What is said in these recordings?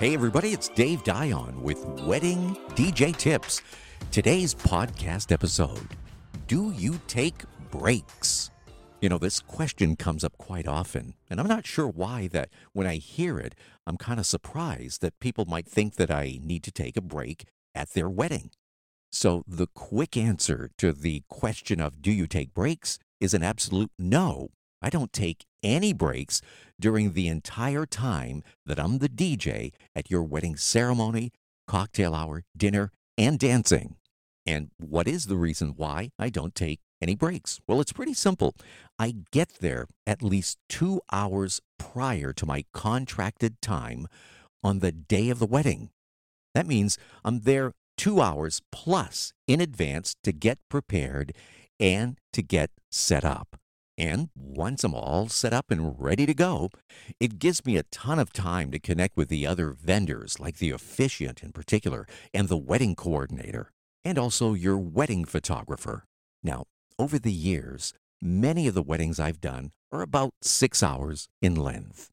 Hey, everybody, it's Dave Dion with Wedding DJ Tips. Today's podcast episode Do you take breaks? You know, this question comes up quite often, and I'm not sure why that when I hear it, I'm kind of surprised that people might think that I need to take a break at their wedding. So, the quick answer to the question of do you take breaks is an absolute no. I don't take any breaks during the entire time that I'm the DJ at your wedding ceremony, cocktail hour, dinner, and dancing. And what is the reason why I don't take any breaks? Well, it's pretty simple. I get there at least two hours prior to my contracted time on the day of the wedding. That means I'm there two hours plus in advance to get prepared and to get set up. And once I'm all set up and ready to go, it gives me a ton of time to connect with the other vendors, like the officiant in particular, and the wedding coordinator, and also your wedding photographer. Now, over the years, many of the weddings I've done are about six hours in length.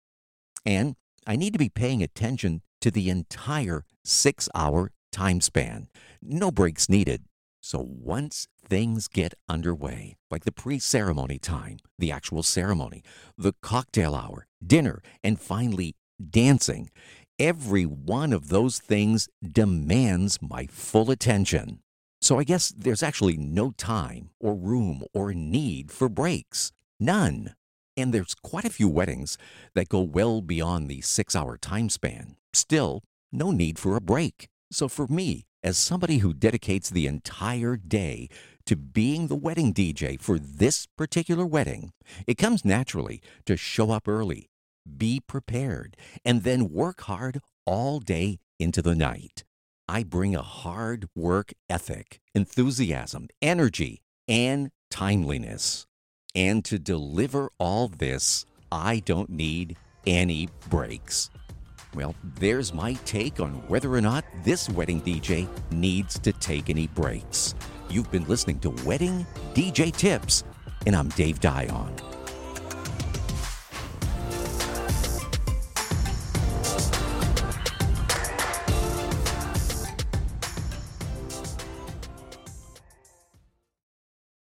And I need to be paying attention to the entire six hour time span. No breaks needed. So once things get underway, like the pre ceremony time, the actual ceremony, the cocktail hour, dinner, and finally dancing, every one of those things demands my full attention. So I guess there's actually no time or room or need for breaks. None. And there's quite a few weddings that go well beyond the six hour time span. Still, no need for a break. So for me, as somebody who dedicates the entire day to being the wedding DJ for this particular wedding, it comes naturally to show up early, be prepared, and then work hard all day into the night. I bring a hard work ethic, enthusiasm, energy, and timeliness. And to deliver all this, I don't need any breaks. Well, there's my take on whether or not this wedding DJ needs to take any breaks. You've been listening to Wedding DJ Tips, and I'm Dave Dion.